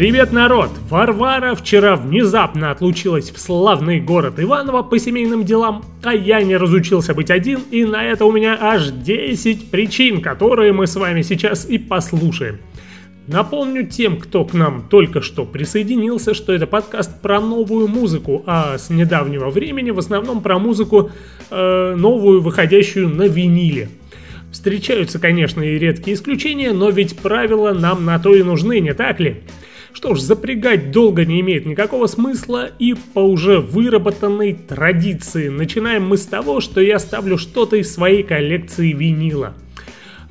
Привет, народ! Варвара вчера внезапно отлучилась в славный город Иваново по семейным делам, а я не разучился быть один, и на это у меня аж 10 причин, которые мы с вами сейчас и послушаем. Напомню тем, кто к нам только что присоединился, что это подкаст про новую музыку, а с недавнего времени в основном про музыку э, новую, выходящую на виниле. Встречаются, конечно, и редкие исключения, но ведь правила нам на то и нужны, не так ли? Что ж, запрягать долго не имеет никакого смысла, и по уже выработанной традиции начинаем мы с того, что я ставлю что-то из своей коллекции винила.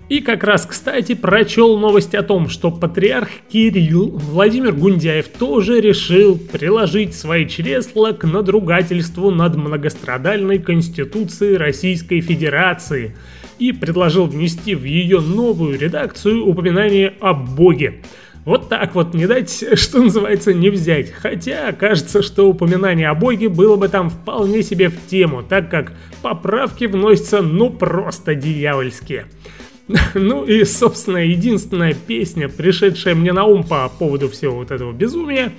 И как раз, кстати, прочел новость о том, что патриарх Кирилл Владимир Гундяев тоже решил приложить свои чресла к надругательству над многострадальной Конституцией Российской Федерации и предложил внести в ее новую редакцию упоминание о Боге. Вот так вот, не дать, что называется, не взять. Хотя кажется, что упоминание о боге было бы там вполне себе в тему, так как поправки вносятся ну просто дьявольские. Ну и, собственно, единственная песня, пришедшая мне на ум по поводу всего вот этого безумия,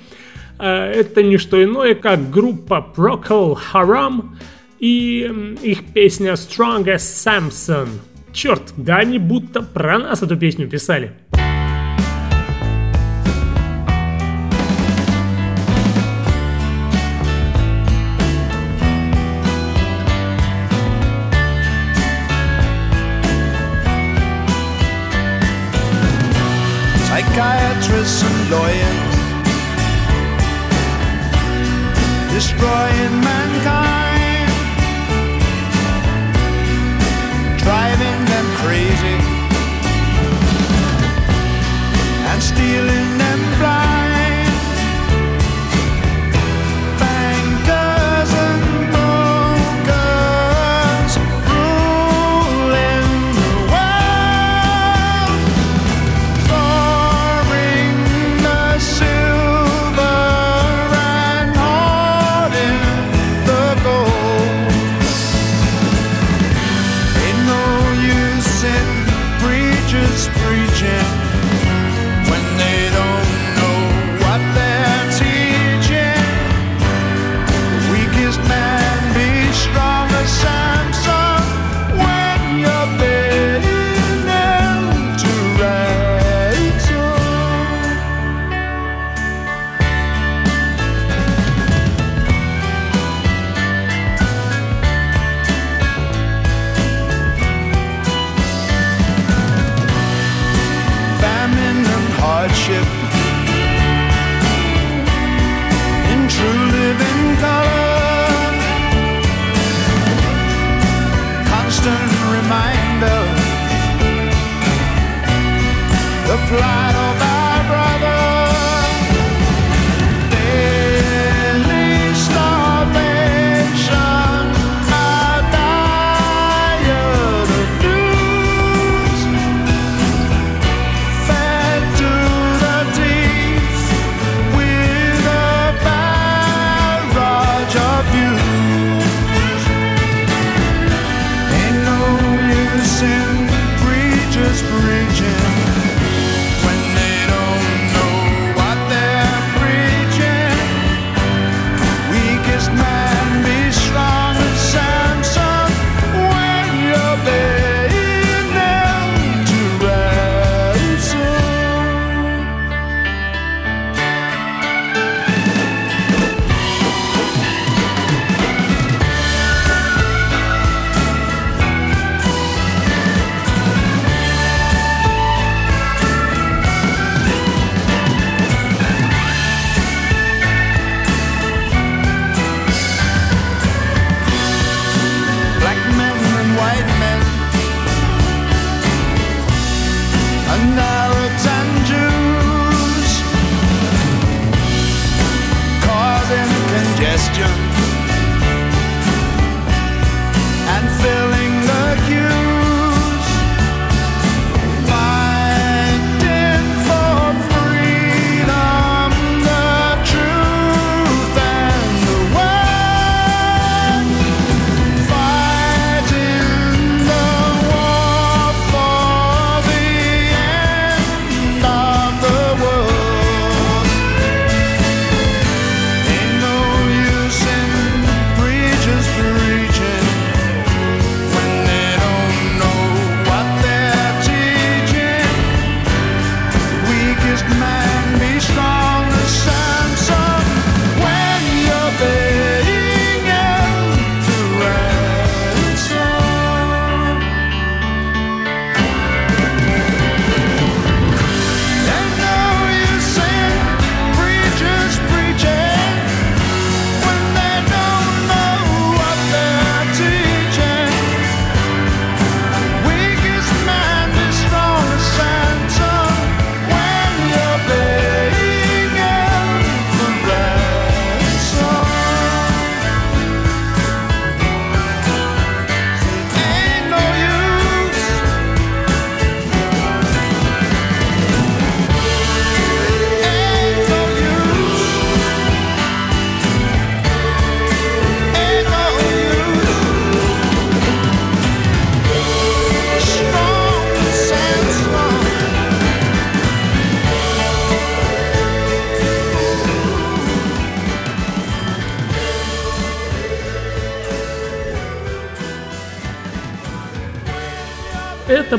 э, это не что иное, как группа Procol Haram и их песня Strong as Samson. Черт, да они будто про нас эту песню писали. Psychiatrists and lawyers destroying mankind, driving them crazy. And stealing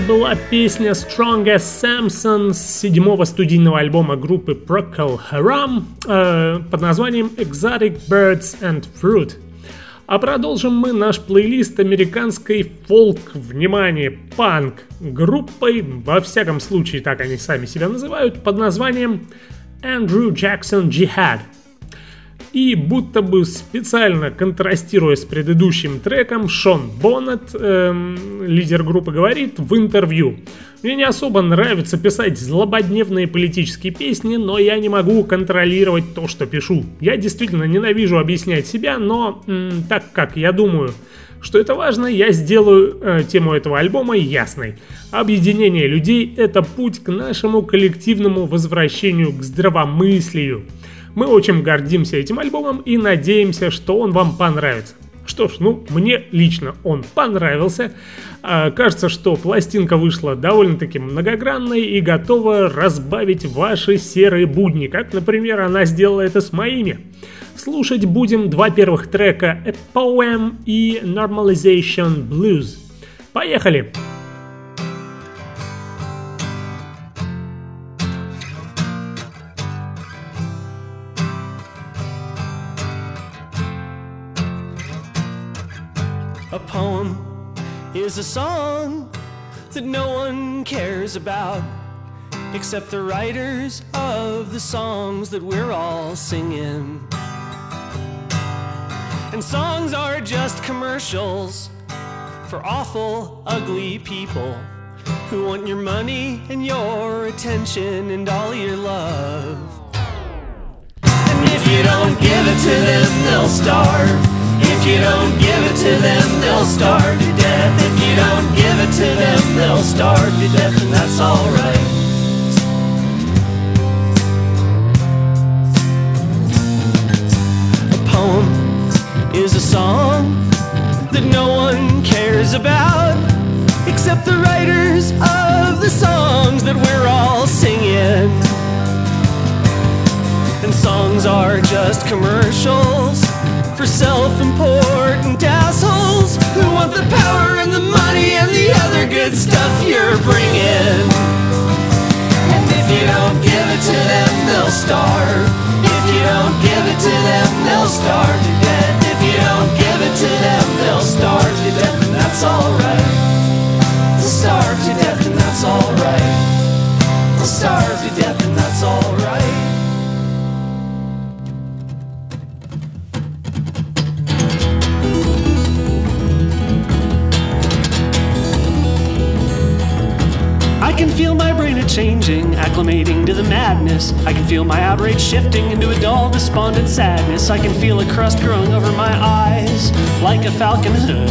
была песня Strong as Samson с седьмого студийного альбома группы Procol Harum э, под названием Exotic Birds and Fruit. А продолжим мы наш плейлист американской фолк, внимание, панк группой, во всяком случае так они сами себя называют, под названием Andrew Jackson Jihad – и будто бы специально контрастируя с предыдущим треком, Шон Боннет, эм, лидер группы, говорит в интервью. Мне не особо нравится писать злободневные политические песни, но я не могу контролировать то, что пишу. Я действительно ненавижу объяснять себя, но м, так как я думаю, что это важно, я сделаю э, тему этого альбома ясной. Объединение людей – это путь к нашему коллективному возвращению к здравомыслию. Мы очень гордимся этим альбомом и надеемся, что он вам понравится. Что ж, ну, мне лично он понравился. А, кажется, что пластинка вышла довольно-таки многогранной и готова разбавить ваши серые будни, как, например, она сделала это с моими. Слушать будем два первых трека A Poem и Normalization Blues. Поехали! Поехали! Is a song that no one cares about except the writers of the songs that we're all singing. And songs are just commercials for awful, ugly people who want your money and your attention and all your love. And if you don't give it to them, they'll starve. If you don't give it to them, they'll starve death. If you don't give it to them, they'll starve to death, and that's alright. A poem is a song that no one cares about except the writers of the songs that we're all singing. And songs are just commercials for want the power and the money and the other good stuff you're bringing. And if you don't give it to them, they'll starve. If you don't give it to them, they'll starve can feel my brain a changing, acclimating to the madness. I can feel my outrage shifting into a dull, despondent sadness. I can feel a crust growing over my eyes, like a falcon hood.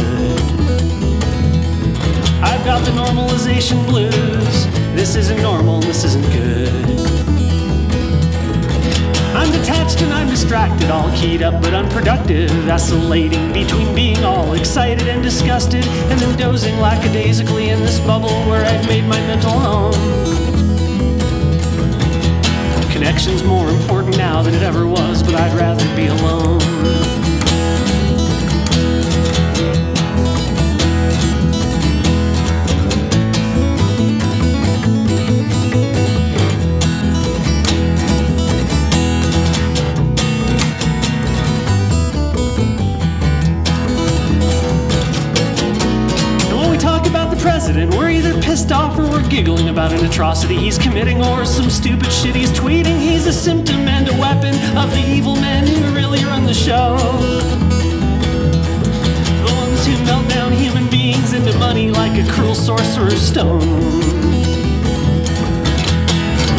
I've got the normalization blues. This isn't normal, this isn't good. I'm and I'm distracted, all keyed up but unproductive, vacillating between being all excited and disgusted, and then dozing lackadaisically in this bubble where I've made my mental home. Connection's more important now than it ever was, but I'd rather be alone. Atrocity he's committing or some stupid shit he's tweeting. He's a symptom and a weapon of the evil men who really run the show. The ones who melt down human beings into money like a cruel sorcerer's stone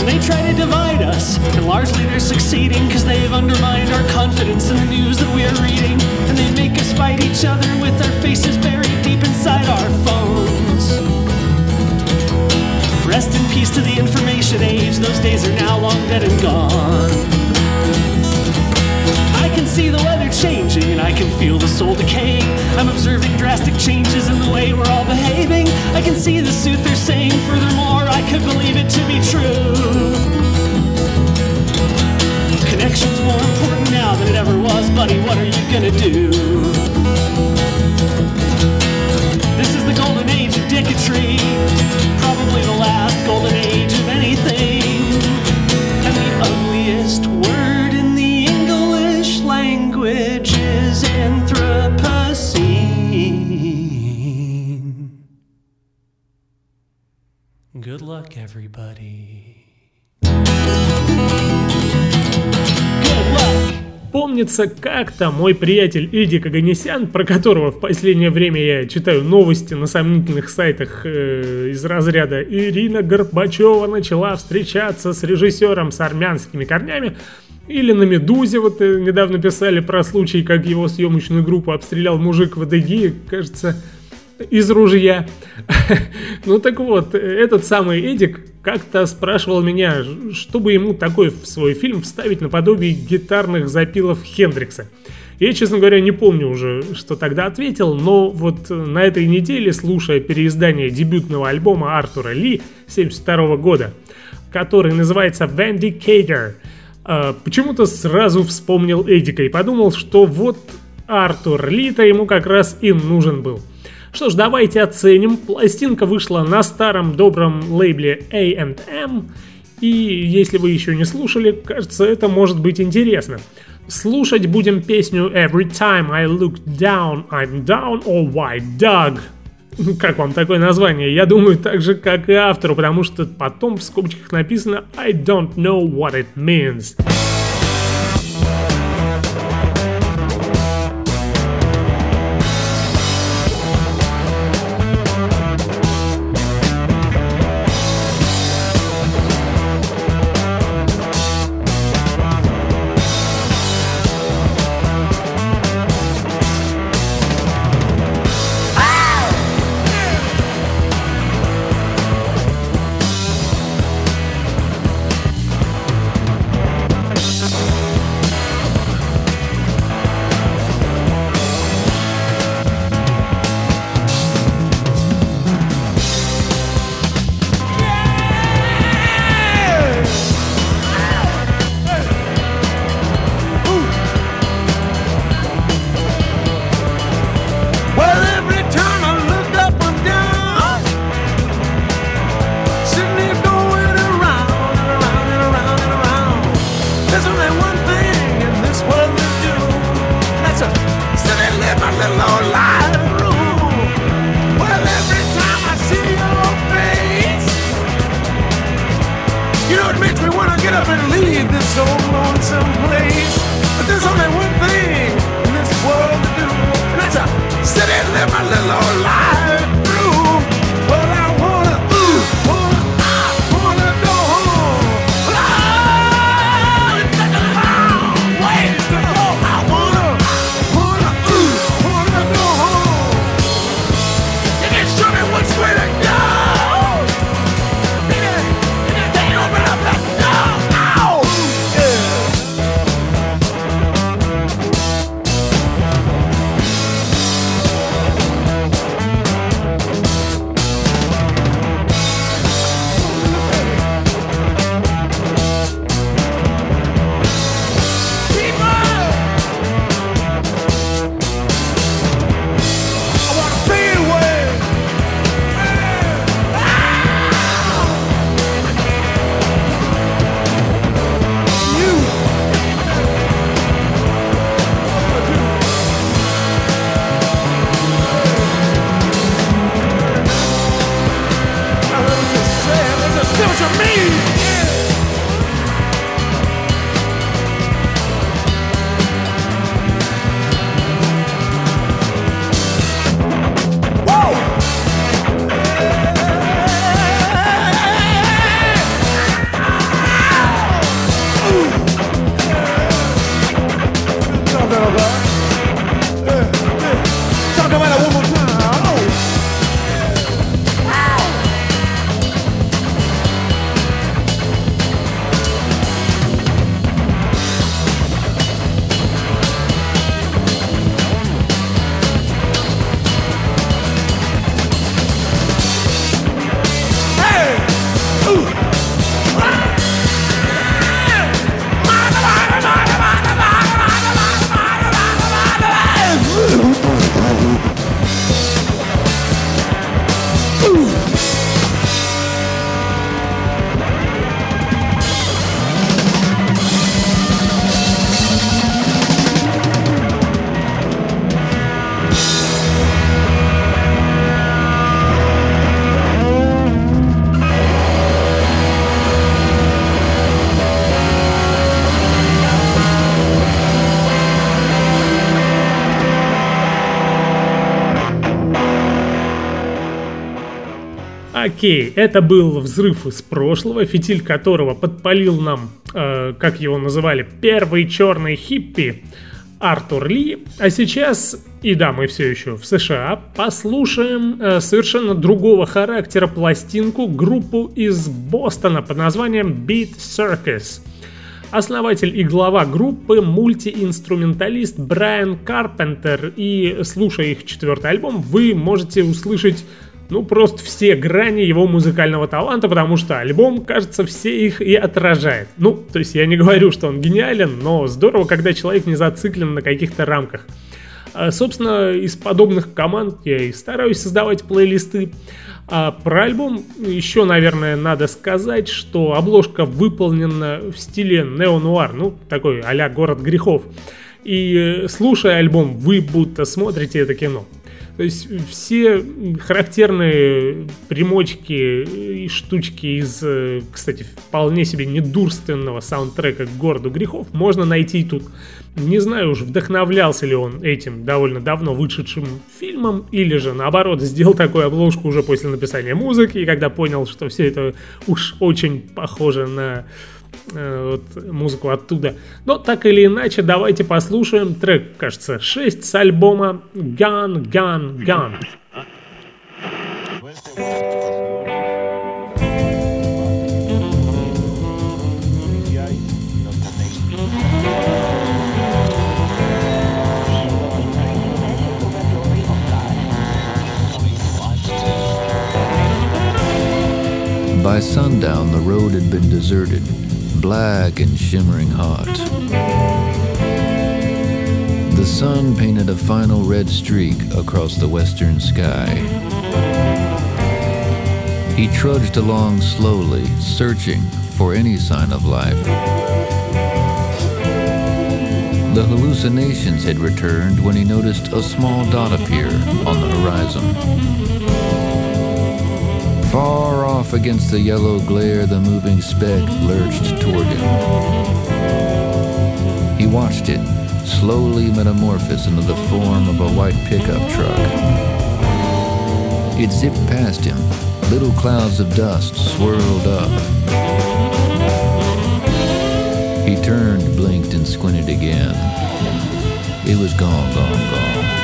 they try to divide us, and largely they're succeeding because they've undermined our confidence in the news that we are reading, and they make us fight each other with our faces buried deep inside our phones. Rest in peace to the information age, those days are now long dead and gone. I can see the weather changing and I can feel the soul decaying. I'm observing drastic changes in the way we're all behaving. I can see the suit they're saying, furthermore, I could believe it to be true. Connection's more important now than it ever was, buddy. What are you gonna do? dicketry, probably the last golden age of anything, and the ugliest word in the English language is Anthropocene. Good luck, everybody. Помнится, как-то мой приятель Эдик Аганесян, про которого в последнее время я читаю новости на сомнительных сайтах э, из разряда «Ирина Горбачева начала встречаться с режиссером с армянскими корнями», или на «Медузе» вот э, недавно писали про случай, как его съемочную группу обстрелял мужик в Адыгее, кажется, из ружья. ну так вот, этот самый Эдик как-то спрашивал меня, чтобы ему такой в свой фильм вставить наподобие гитарных запилов Хендрикса. Я, честно говоря, не помню уже, что тогда ответил, но вот на этой неделе, слушая переиздание дебютного альбома Артура Ли 72 года, который называется Vindicator, э, почему-то сразу вспомнил Эдика и подумал, что вот Артур Ли-то ему как раз и нужен был – что ж, давайте оценим. Пластинка вышла на старом добром лейбле A&M. И если вы еще не слушали, кажется, это может быть интересно. Слушать будем песню Every Time I Look Down, I'm Down or White Dog. Как вам такое название? Я думаю, так же, как и автору, потому что потом в скобочках написано I don't know what it means. Окей, это был взрыв из прошлого, фитиль которого подпалил нам, э, как его называли, первый черный хиппи Артур Ли. А сейчас, и да, мы все еще в США, послушаем э, совершенно другого характера пластинку группу из Бостона под названием Beat Circus. Основатель и глава группы мультиинструменталист Брайан Карпентер. И слушая их четвертый альбом, вы можете услышать ну, просто все грани его музыкального таланта, потому что альбом, кажется, все их и отражает. Ну, то есть я не говорю, что он гениален, но здорово, когда человек не зациклен на каких-то рамках. А, собственно, из подобных команд я и стараюсь создавать плейлисты. А про альбом еще, наверное, надо сказать, что обложка выполнена в стиле нео-нуар, ну, такой а «Город грехов». И э, слушая альбом, вы будто смотрите это кино. То есть все характерные примочки и штучки из, э, кстати, вполне себе недурственного саундтрека к городу грехов можно найти тут. Не знаю уж, вдохновлялся ли он этим довольно давно вышедшим фильмом, или же наоборот сделал такую обложку уже после написания музыки, и когда понял, что все это уж очень похоже на вот, музыку оттуда. Но так или иначе, давайте послушаем трек, кажется, 6 с альбома Gun, Gun, Gun. By sundown, the road had been deserted. Black and shimmering hot. The sun painted a final red streak across the western sky. He trudged along slowly, searching for any sign of life. The hallucinations had returned when he noticed a small dot appear on the horizon. Far off against the yellow glare, the moving speck lurched toward him. He watched it slowly metamorphose into the form of a white pickup truck. It zipped past him. Little clouds of dust swirled up. He turned, blinked, and squinted again. It was gone, gone, gone.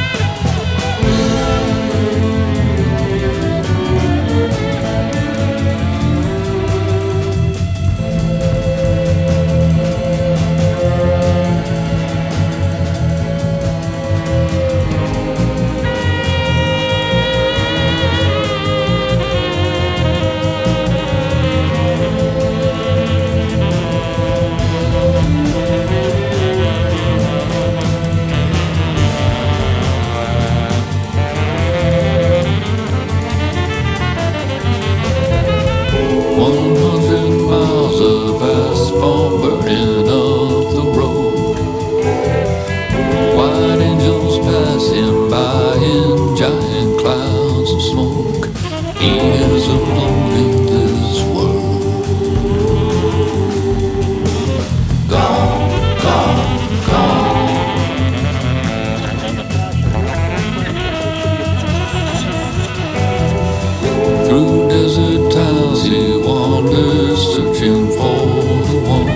clouds of smoke, alone in this world. Gone, gone, gone. Through desert towns he wanders, searching for the one.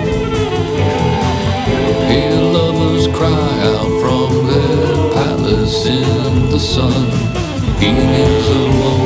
Lovers cry out from their palace in the sun. He is the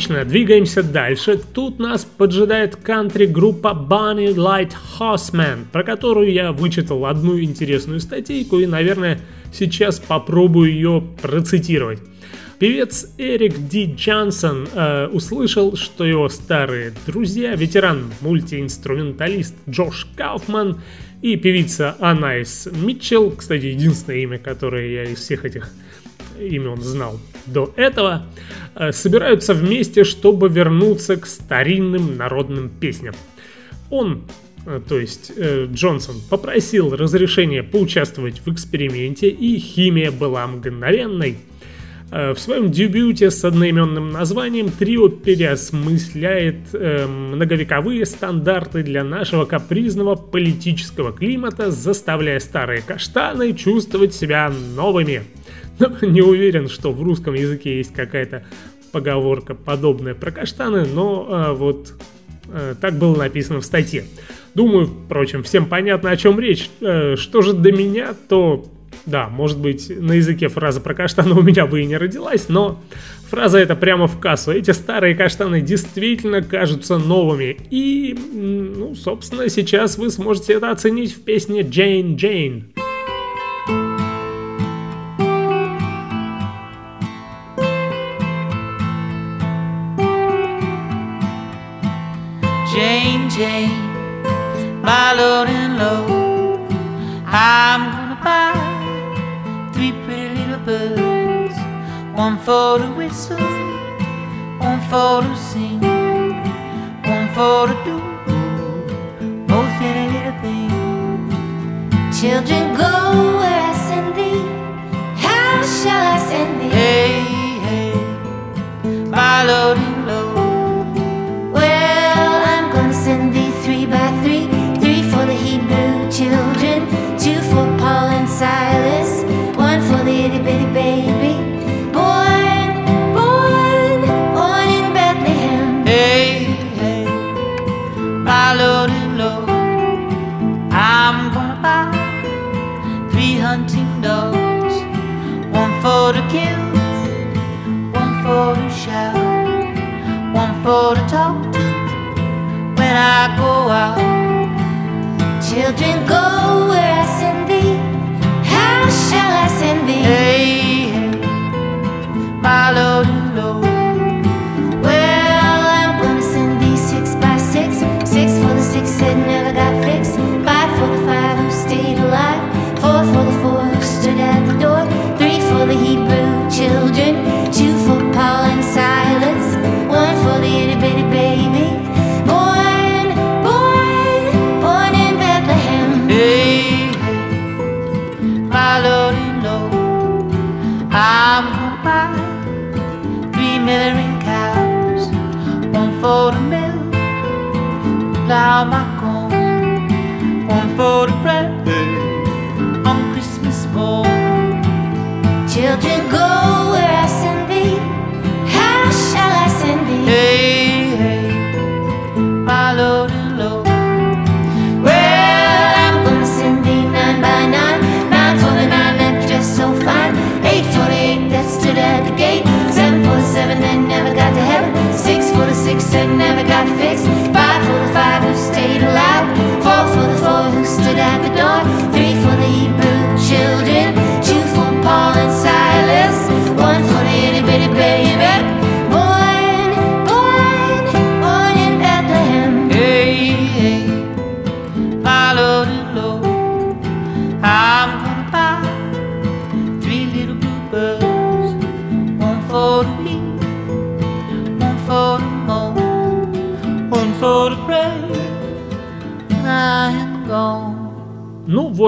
Отлично, двигаемся дальше. Тут нас поджидает кантри-группа Bunny Light Horseman, про которую я вычитал одну интересную статейку и, наверное, сейчас попробую ее процитировать. Певец Эрик Ди Джонсон э, услышал, что его старые друзья, ветеран мультиинструменталист Джош Кауфман и певица Анайс Митчелл, кстати, единственное имя, которое я из всех этих имен знал до этого, собираются вместе, чтобы вернуться к старинным народным песням. Он э, то есть э, Джонсон, попросил разрешения поучаствовать в эксперименте, и химия была мгновенной. Э, в своем дебюте с одноименным названием трио переосмысляет э, многовековые стандарты для нашего капризного политического климата, заставляя старые каштаны чувствовать себя новыми. Не уверен, что в русском языке есть какая-то поговорка подобная про каштаны, но э, вот э, так было написано в статье. Думаю, впрочем, всем понятно, о чем речь. Э, что же до меня, то да, может быть, на языке фраза про каштаны у меня бы и не родилась, но фраза эта прямо в кассу. Эти старые каштаны действительно кажутся новыми. И, ну, собственно, сейчас вы сможете это оценить в песне «Джейн Джейн». Jane, my Lord and Lord, I'm gonna buy three pretty little birds, one for to whistle, one for to sing, one for to do most any little thing. Children, go where I send thee. How shall I send thee? Hey, hey, my Lord drink. Hey, hey, my Lord and Lord. Well, I'm gonna send thee nine by nine. Nine for the nine that dressed so fine. Eight for the eight that stood at the gate. Seven for the seven that never got to heaven. Six for the six that never got fixed. Five for the five who stayed alive. Four for the four who stood at the door. Three for the Hebrew children.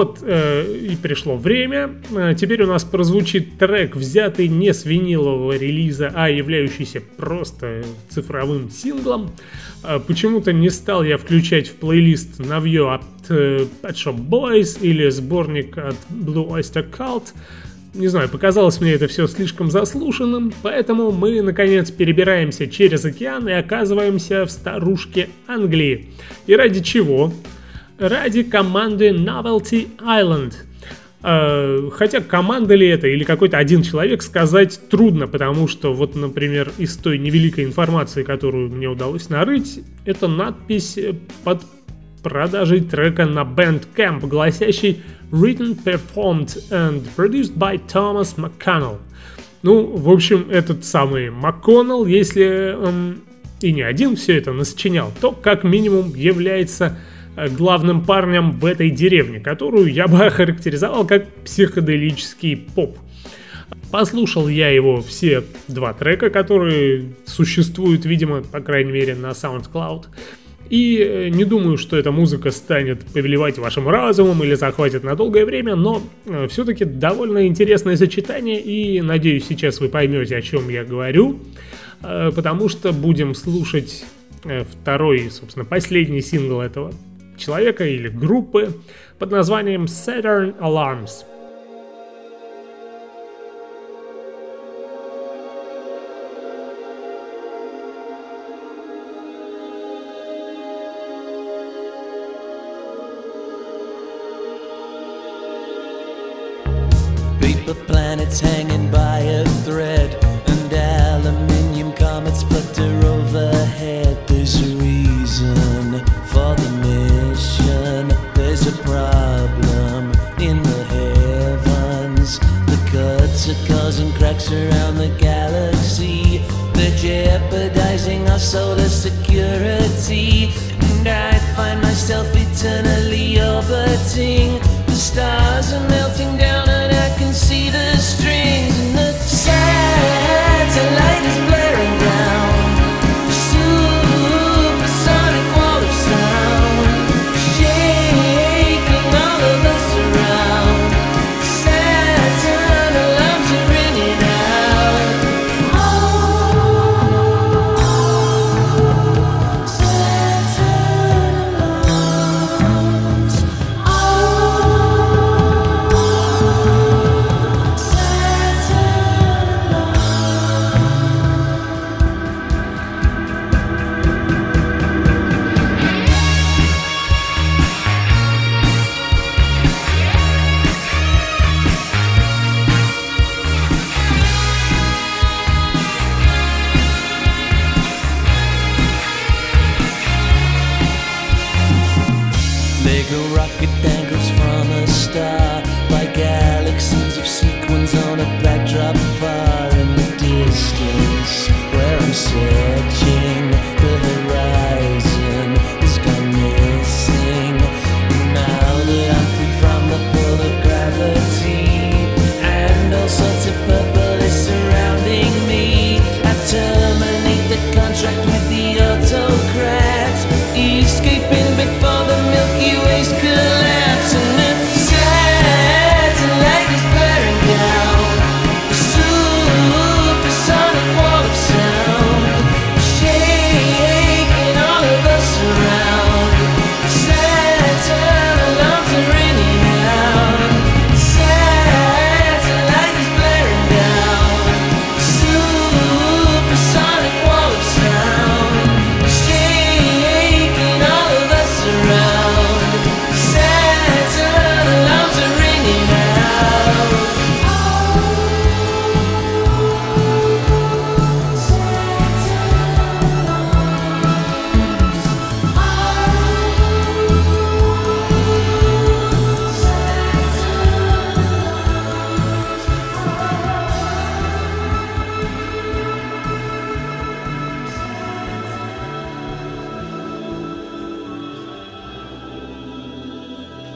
Вот э, и пришло время. Э, Теперь у нас прозвучит трек, взятый не с винилового релиза, а являющийся просто цифровым синглом. Э, Почему-то не стал я включать в плейлист новье от э, Pet Shop Boys или сборник от Blue Oyster Cult. Не знаю, показалось мне это все слишком заслушанным, поэтому мы, наконец, перебираемся через океан и оказываемся в старушке Англии. И ради чего? Ради команды Novelty Island. Э, Хотя команда ли это или какой-то один человек сказать трудно, потому что вот, например, из той невеликой информации, которую мне удалось нарыть, это надпись под продажей трека на Bandcamp, гласящий Written, Performed and Produced by Thomas McConnell. Ну, в общем, этот самый МакКоннелл, если он и не один все это насочинял, то как минимум является главным парнем в этой деревне, которую я бы охарактеризовал как психоделический поп. Послушал я его все два трека, которые существуют, видимо, по крайней мере, на SoundCloud. И э, не думаю, что эта музыка станет повелевать вашим разумом или захватит на долгое время, но э, все-таки довольно интересное сочетание, и надеюсь, сейчас вы поймете, о чем я говорю, э, потому что будем слушать второй, собственно, последний сингл этого человека или группы под названием Saturn Alarms.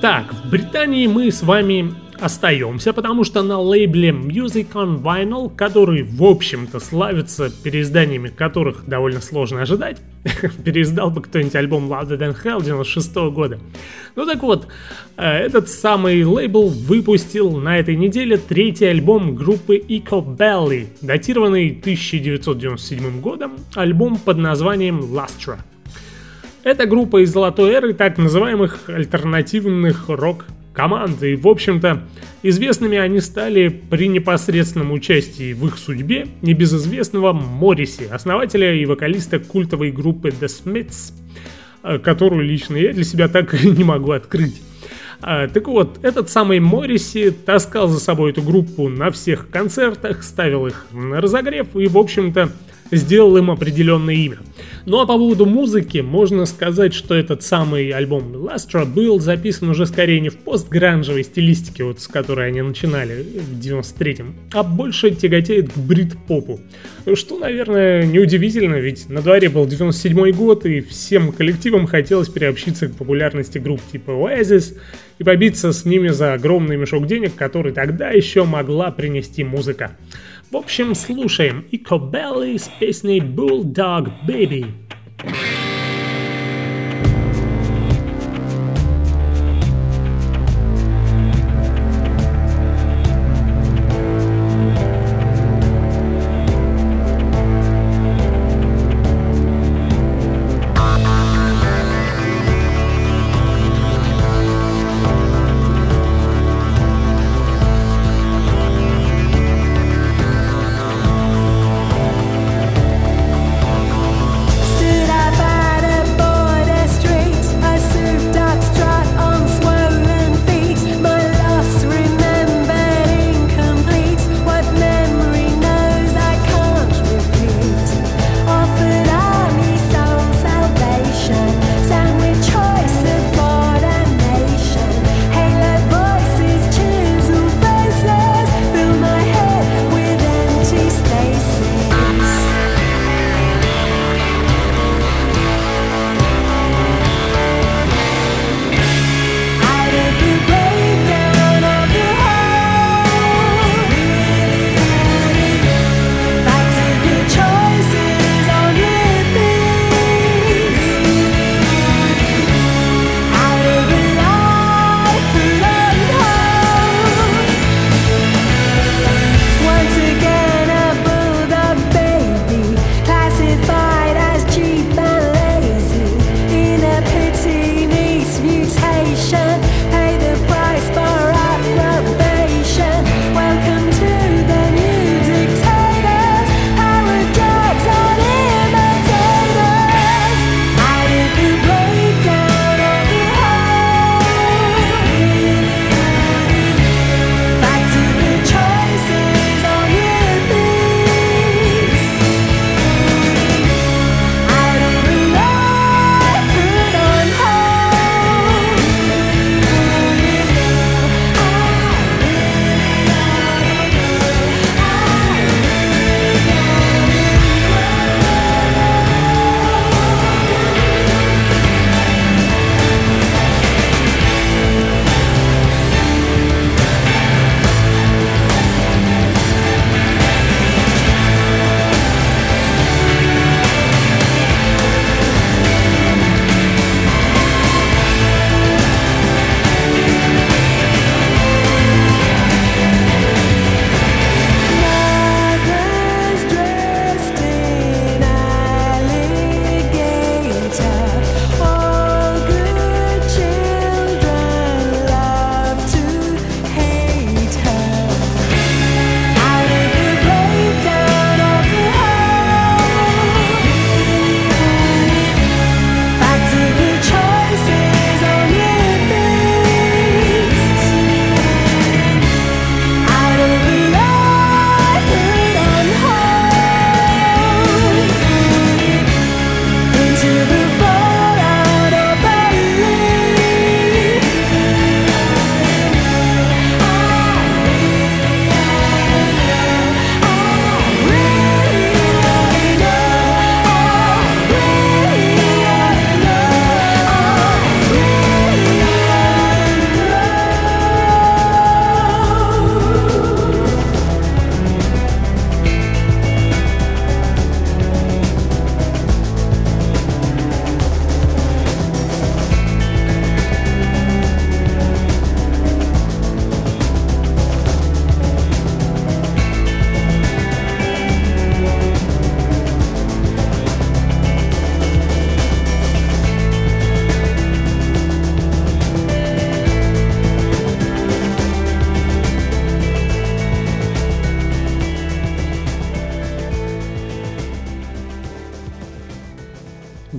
Так, в Британии мы с вами остаемся, потому что на лейбле Music on Vinyl, который, в общем-то, славится переизданиями, которых довольно сложно ожидать, переиздал бы кто-нибудь альбом Louder Than Hell 96 года. Ну так вот, э, этот самый лейбл выпустил на этой неделе третий альбом группы Eco Belly, датированный 1997 годом, альбом под названием Lustra. Это группа из золотой эры так называемых альтернативных рок-команд, и, в общем-то, известными они стали при непосредственном участии в их судьбе небезызвестного Морриси, основателя и вокалиста культовой группы The Smiths, э, которую лично я для себя так и не могу открыть. А, так вот, этот самый Морриси таскал за собой эту группу на всех концертах, ставил их на разогрев и, в общем-то, сделал им определенное имя. Ну а по поводу музыки, можно сказать, что этот самый альбом Lastra был записан уже скорее не в постгранжевой стилистике, вот с которой они начинали в 93-м, а больше тяготеет к брит-попу. Что, наверное, неудивительно, ведь на дворе был 97 год, и всем коллективам хотелось приобщиться к популярности групп типа Oasis и побиться с ними за огромный мешок денег, который тогда еще могла принести музыка. В общем, слушаем Икобелли с песней Bulldog Baby. Up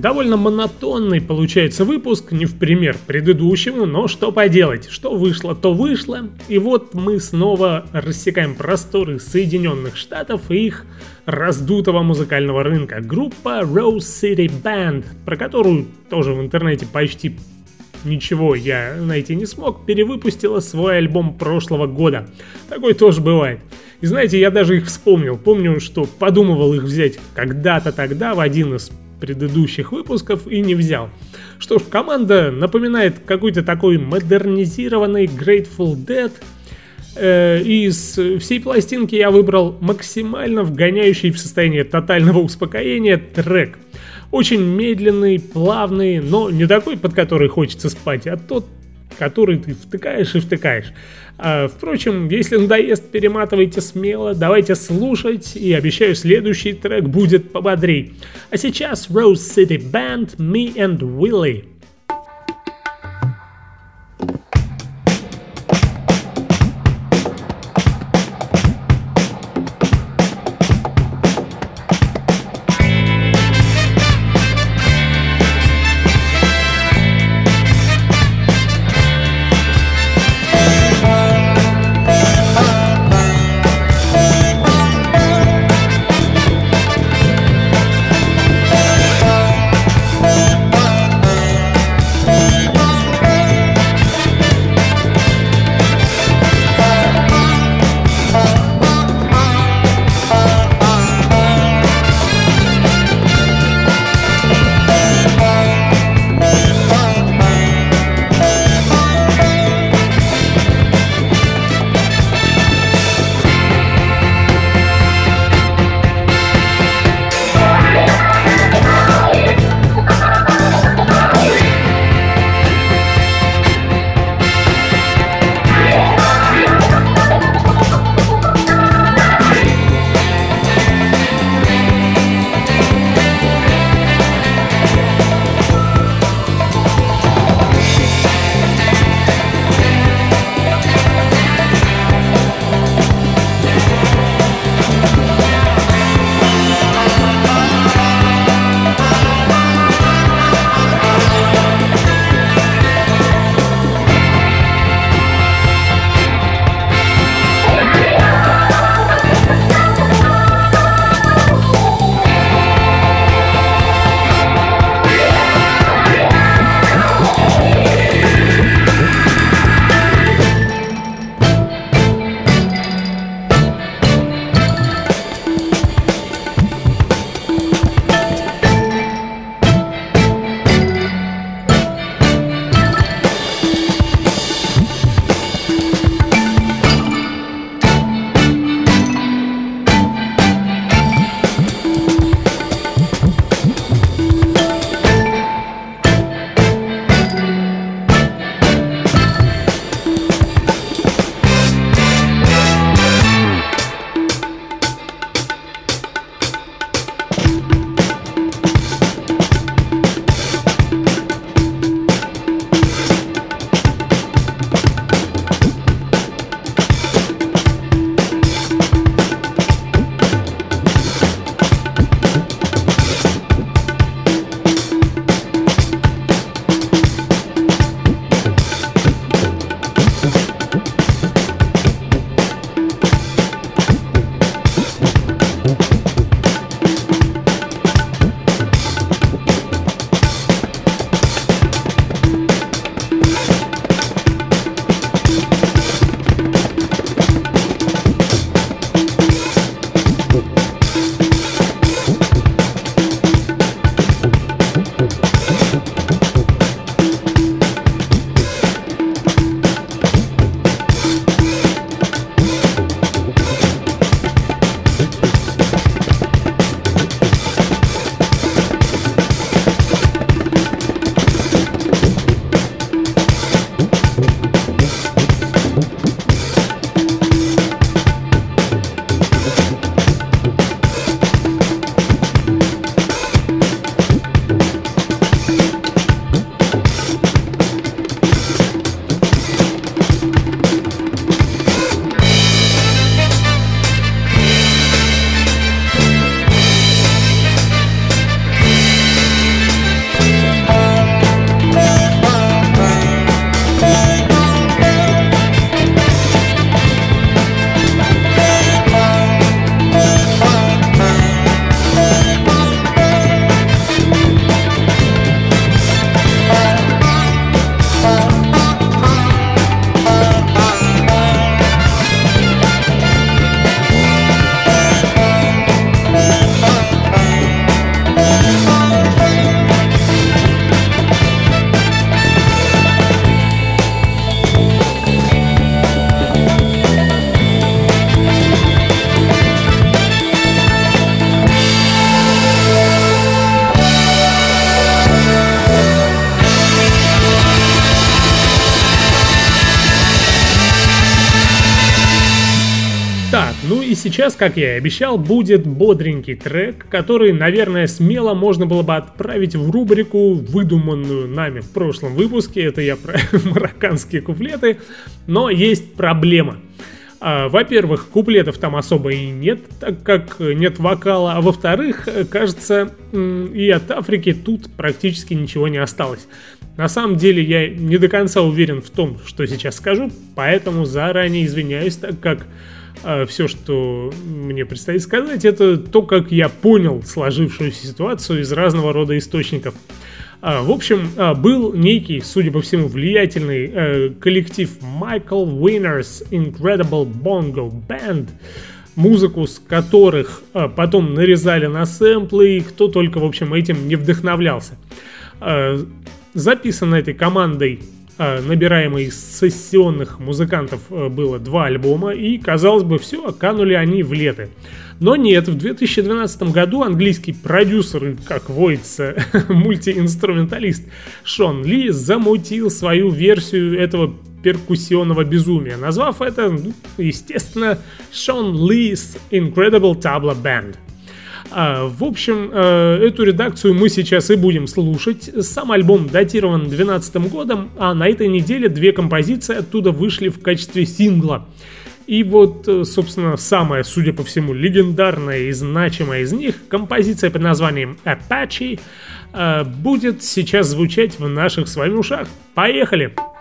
Довольно монотонный получается выпуск, не в пример предыдущему, но что поделать, что вышло, то вышло. И вот мы снова рассекаем просторы Соединенных Штатов и их раздутого музыкального рынка. Группа Rose City Band, про которую тоже в интернете почти ничего я найти не смог, перевыпустила свой альбом прошлого года. Такой тоже бывает. И знаете, я даже их вспомнил. Помню, что подумывал их взять когда-то тогда в один из предыдущих выпусков и не взял. Что ж, команда напоминает какой-то такой модернизированный Grateful Dead. Э, из всей пластинки я выбрал максимально вгоняющий в состояние тотального успокоения трек. Очень медленный, плавный, но не такой, под который хочется спать, а тот, который ты втыкаешь и втыкаешь. А, впрочем, если надоест, перематывайте смело, давайте слушать, и обещаю, следующий трек будет пободрей. А сейчас Rose City Band, Me and Willie. Сейчас, как я и обещал, будет бодренький трек, который, наверное, смело можно было бы отправить в рубрику, выдуманную нами в прошлом выпуске. Это я про марокканские куплеты. Но есть проблема. А, во-первых, куплетов там особо и нет, так как нет вокала. А во-вторых, кажется, и от Африки тут практически ничего не осталось. На самом деле я не до конца уверен в том, что сейчас скажу, поэтому заранее извиняюсь, так как все, что мне предстоит сказать, это то, как я понял сложившуюся ситуацию из разного рода источников. А, в общем, а, был некий, судя по всему, влиятельный э, коллектив Michael Winner's Incredible Bongo Band, музыку с которых потом нарезали на сэмплы, и кто только, в общем, этим не вдохновлялся. Записано этой командой, э, набираемой из сессионных музыкантов, э, было два альбома, и, казалось бы, все, канули они в лето. Но нет, в 2012 году английский продюсер, как водится, мультиинструменталист Шон Ли замутил свою версию этого перкуссионного безумия, назвав это, ну, естественно, Шон Ли's Incredible Tabla Band – а, в общем, э, эту редакцию мы сейчас и будем слушать. Сам альбом датирован 2012 годом, а на этой неделе две композиции оттуда вышли в качестве сингла. И вот, э, собственно, самая, судя по всему, легендарная и значимая из них, композиция под названием Apache, э, будет сейчас звучать в наших с вами ушах. Поехали! Поехали!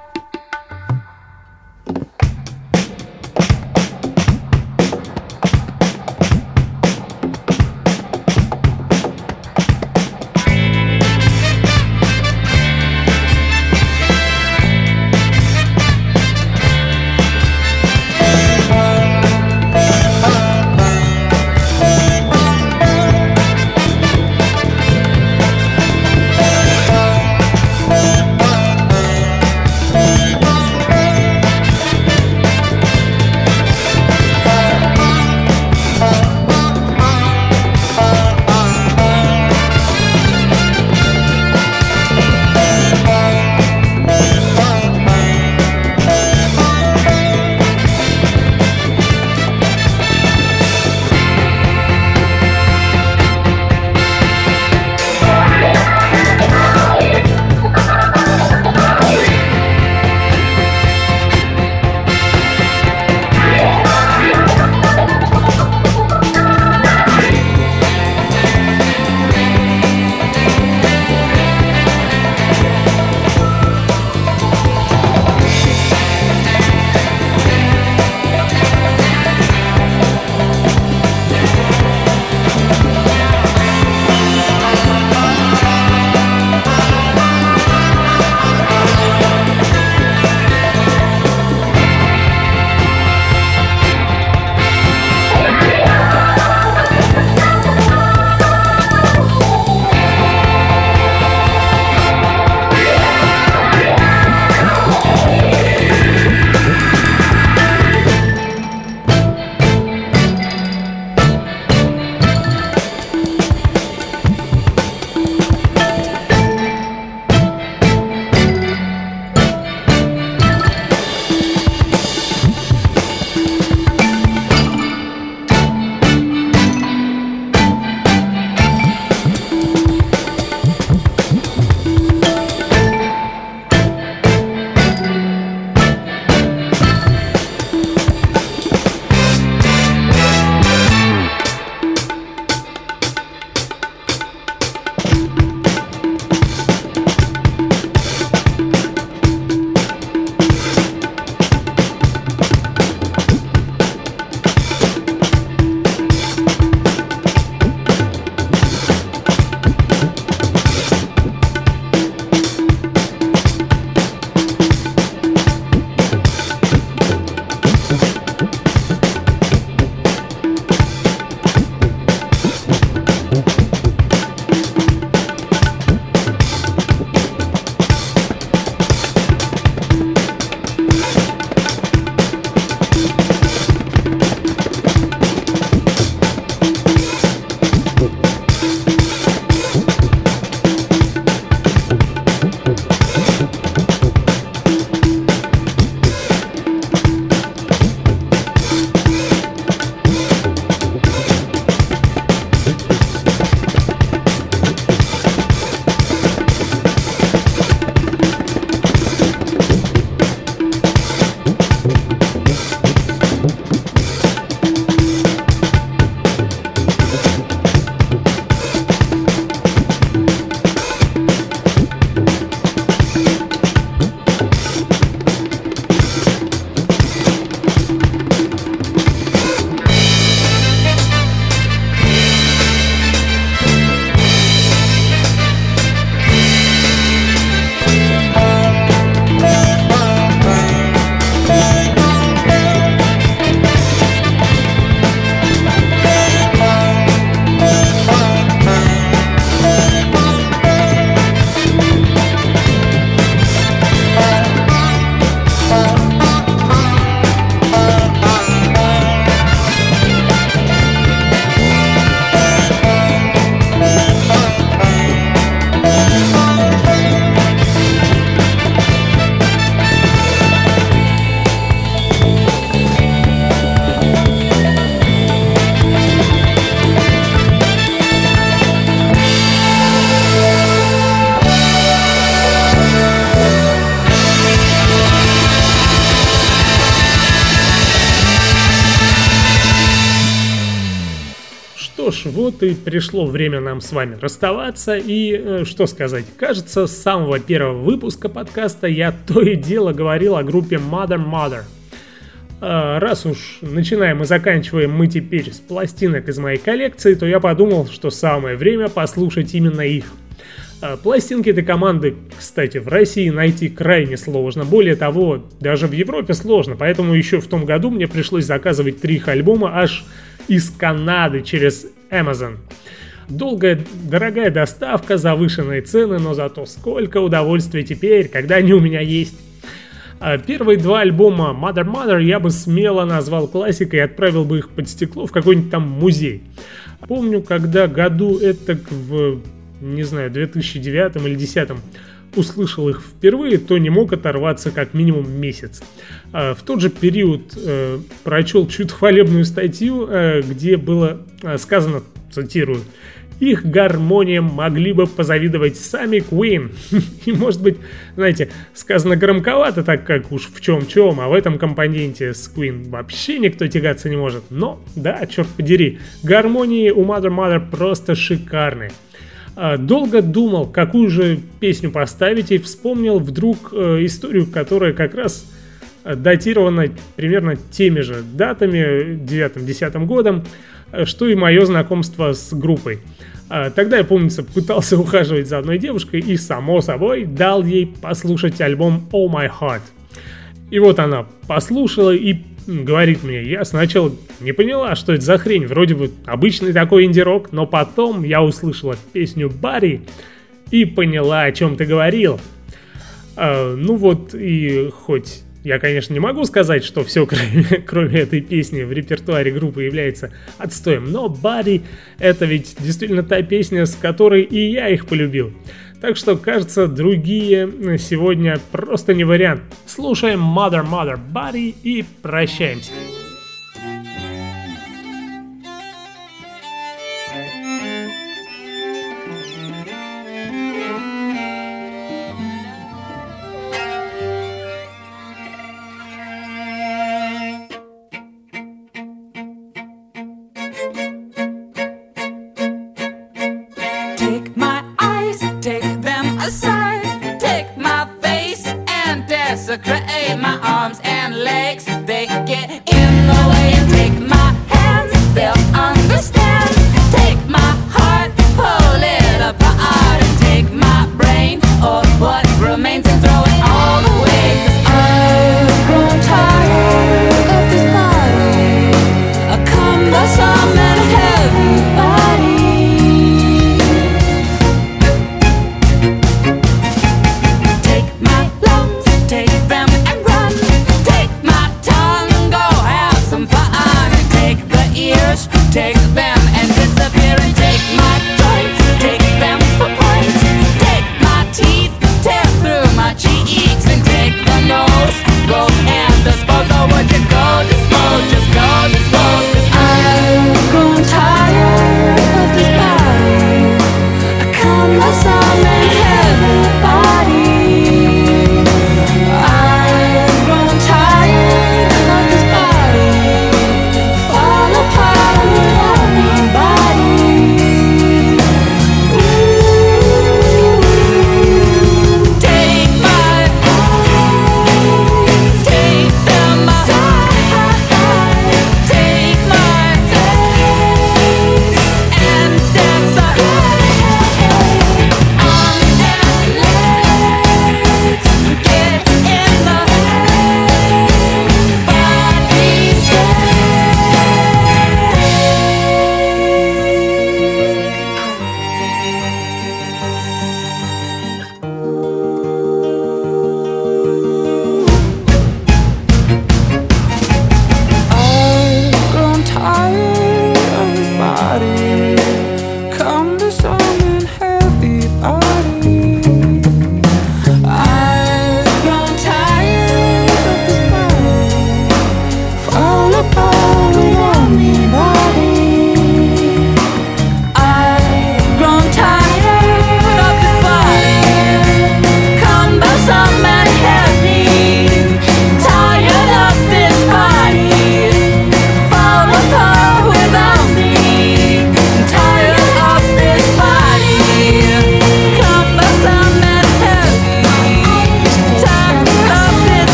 Вот и пришло время нам с вами расставаться. И э, что сказать, кажется, с самого первого выпуска подкаста я то и дело говорил о группе Mother Mother. А, раз уж начинаем и заканчиваем мы теперь с пластинок из моей коллекции, то я подумал, что самое время послушать именно их. А, пластинки этой команды, кстати, в России найти крайне сложно. Более того, даже в Европе сложно. Поэтому еще в том году мне пришлось заказывать три их альбома аж из Канады через Amazon. Долгая, дорогая доставка, завышенные цены, но зато сколько удовольствия теперь, когда они у меня есть. А первые два альбома Mother Mother я бы смело назвал классикой и отправил бы их под стекло в какой-нибудь там музей. Помню, когда году это в, не знаю, 2009 или 2010 услышал их впервые, то не мог оторваться как минимум месяц. А, в тот же период э, прочел чуть хвалебную статью, э, где было э, сказано, цитирую, их гармониям могли бы позавидовать сами Queen. И, может быть, знаете, сказано громковато, так как уж в чем-чем, а в этом компоненте с Queen вообще никто тягаться не может. Но, да, черт подери, гармонии у Mother Mother просто шикарные. А, долго думал, какую же песню поставить, и вспомнил вдруг э, историю, которая как раз э, датирована примерно теми же датами, 9-10 годом, э, что и мое знакомство с группой. А, тогда я, помнится, пытался ухаживать за одной девушкой и, само собой, дал ей послушать альбом Oh My Heart. И вот она послушала и говорит мне, я сначала не поняла, что это за хрень, вроде бы обычный такой инди-рок, но потом я услышала песню Барри и поняла, о чем ты говорил. А, ну вот, и хоть я, конечно, не могу сказать, что все, кроме, кроме этой песни в репертуаре группы является отстоем, но Барри это ведь действительно та песня, с которой и я их полюбил. Так что, кажется, другие сегодня просто не вариант. Слушаем Mother Mother Body и прощаемся.